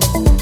you